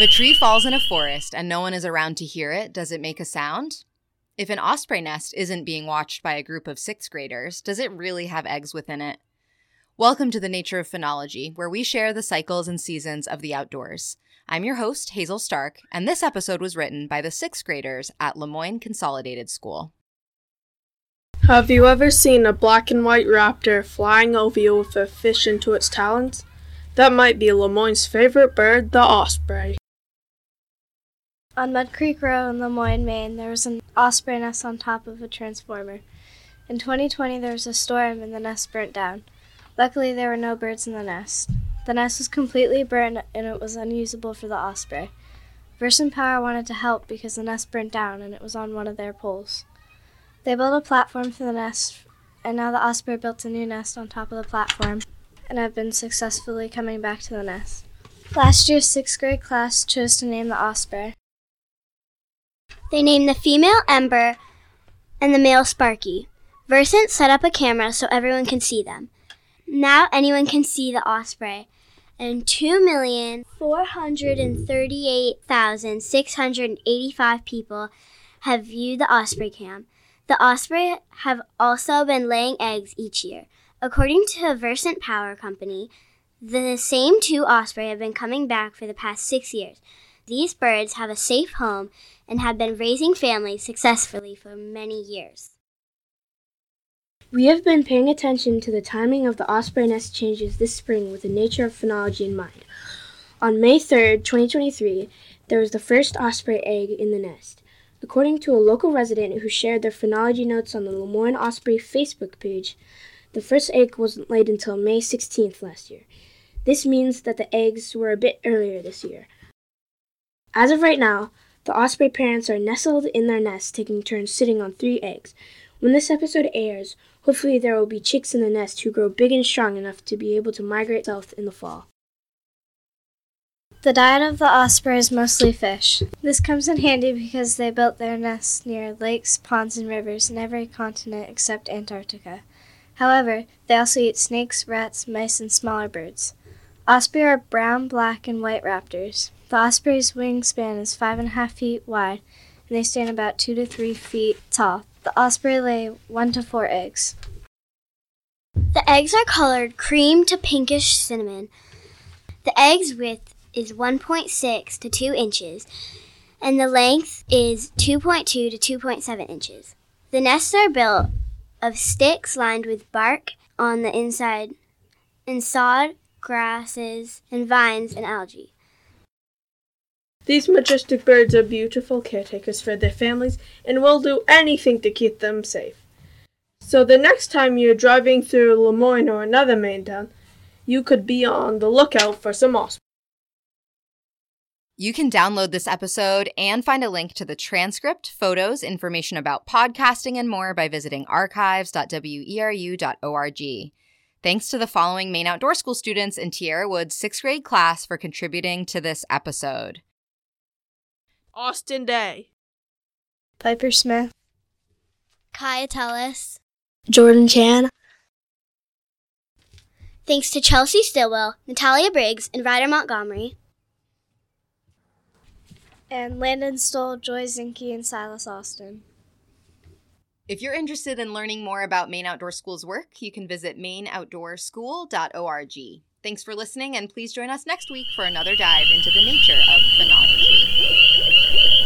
If a tree falls in a forest and no one is around to hear it, does it make a sound? If an osprey nest isn't being watched by a group of sixth graders, does it really have eggs within it? Welcome to the Nature of Phenology, where we share the cycles and seasons of the outdoors. I'm your host, Hazel Stark, and this episode was written by the sixth graders at Lamoine Consolidated School. Have you ever seen a black and white raptor flying over you with a fish into its talons? That might be Lamoine's favorite bird, the osprey. On Mud Creek Road in Lamoine, Maine, there was an osprey nest on top of a transformer. In 2020, there was a storm and the nest burnt down. Luckily, there were no birds in the nest. The nest was completely burned and it was unusable for the osprey. Versant Power wanted to help because the nest burnt down and it was on one of their poles. They built a platform for the nest, and now the osprey built a new nest on top of the platform and have been successfully coming back to the nest. Last year's sixth grade class chose to name the osprey. They named the female Ember and the male Sparky. Versant set up a camera so everyone can see them. Now anyone can see the osprey. And 2,438,685 people have viewed the osprey cam. The osprey have also been laying eggs each year. According to Versant Power Company, the same two osprey have been coming back for the past six years. These birds have a safe home and have been raising families successfully for many years. We have been paying attention to the timing of the osprey nest changes this spring with the nature of phenology in mind. On May 3rd, 2023, there was the first osprey egg in the nest. According to a local resident who shared their phenology notes on the Lamoine Osprey Facebook page, the first egg wasn't laid until May 16th last year. This means that the eggs were a bit earlier this year. As of right now, the osprey parents are nestled in their nest, taking turns sitting on three eggs. When this episode airs, hopefully there will be chicks in the nest who grow big and strong enough to be able to migrate south in the fall. The diet of the osprey is mostly fish. This comes in handy because they built their nests near lakes, ponds, and rivers in every continent except Antarctica. However, they also eat snakes, rats, mice, and smaller birds. Osprey are brown, black, and white raptors. The osprey's wingspan is five and a half feet wide, and they stand about two to three feet tall. The osprey lay one to four eggs. The eggs are colored cream to pinkish cinnamon. The egg's width is 1.6 to 2 inches, and the length is 2.2 to 2.7 inches. The nests are built of sticks lined with bark on the inside and sod, grasses, and vines and algae. These majestic birds are beautiful caretakers for their families and will do anything to keep them safe. So the next time you're driving through Lamoine or another Maine town, you could be on the lookout for some ospreys. You can download this episode and find a link to the transcript, photos, information about podcasting, and more by visiting archives.weru.org. Thanks to the following Maine Outdoor School students in Tiara Woods' sixth grade class for contributing to this episode Austin Day, Piper Smith, Kaya Tellis. Jordan Chan, Thanks to Chelsea Stillwell, Natalia Briggs, and Ryder Montgomery. and Landon Stoll, Joy Zinke, and Silas Austin. If you're interested in learning more about Maine Outdoor School's work, you can visit maineoutdoorschool.org. Thanks for listening, and please join us next week for another dive into the nature of phenology.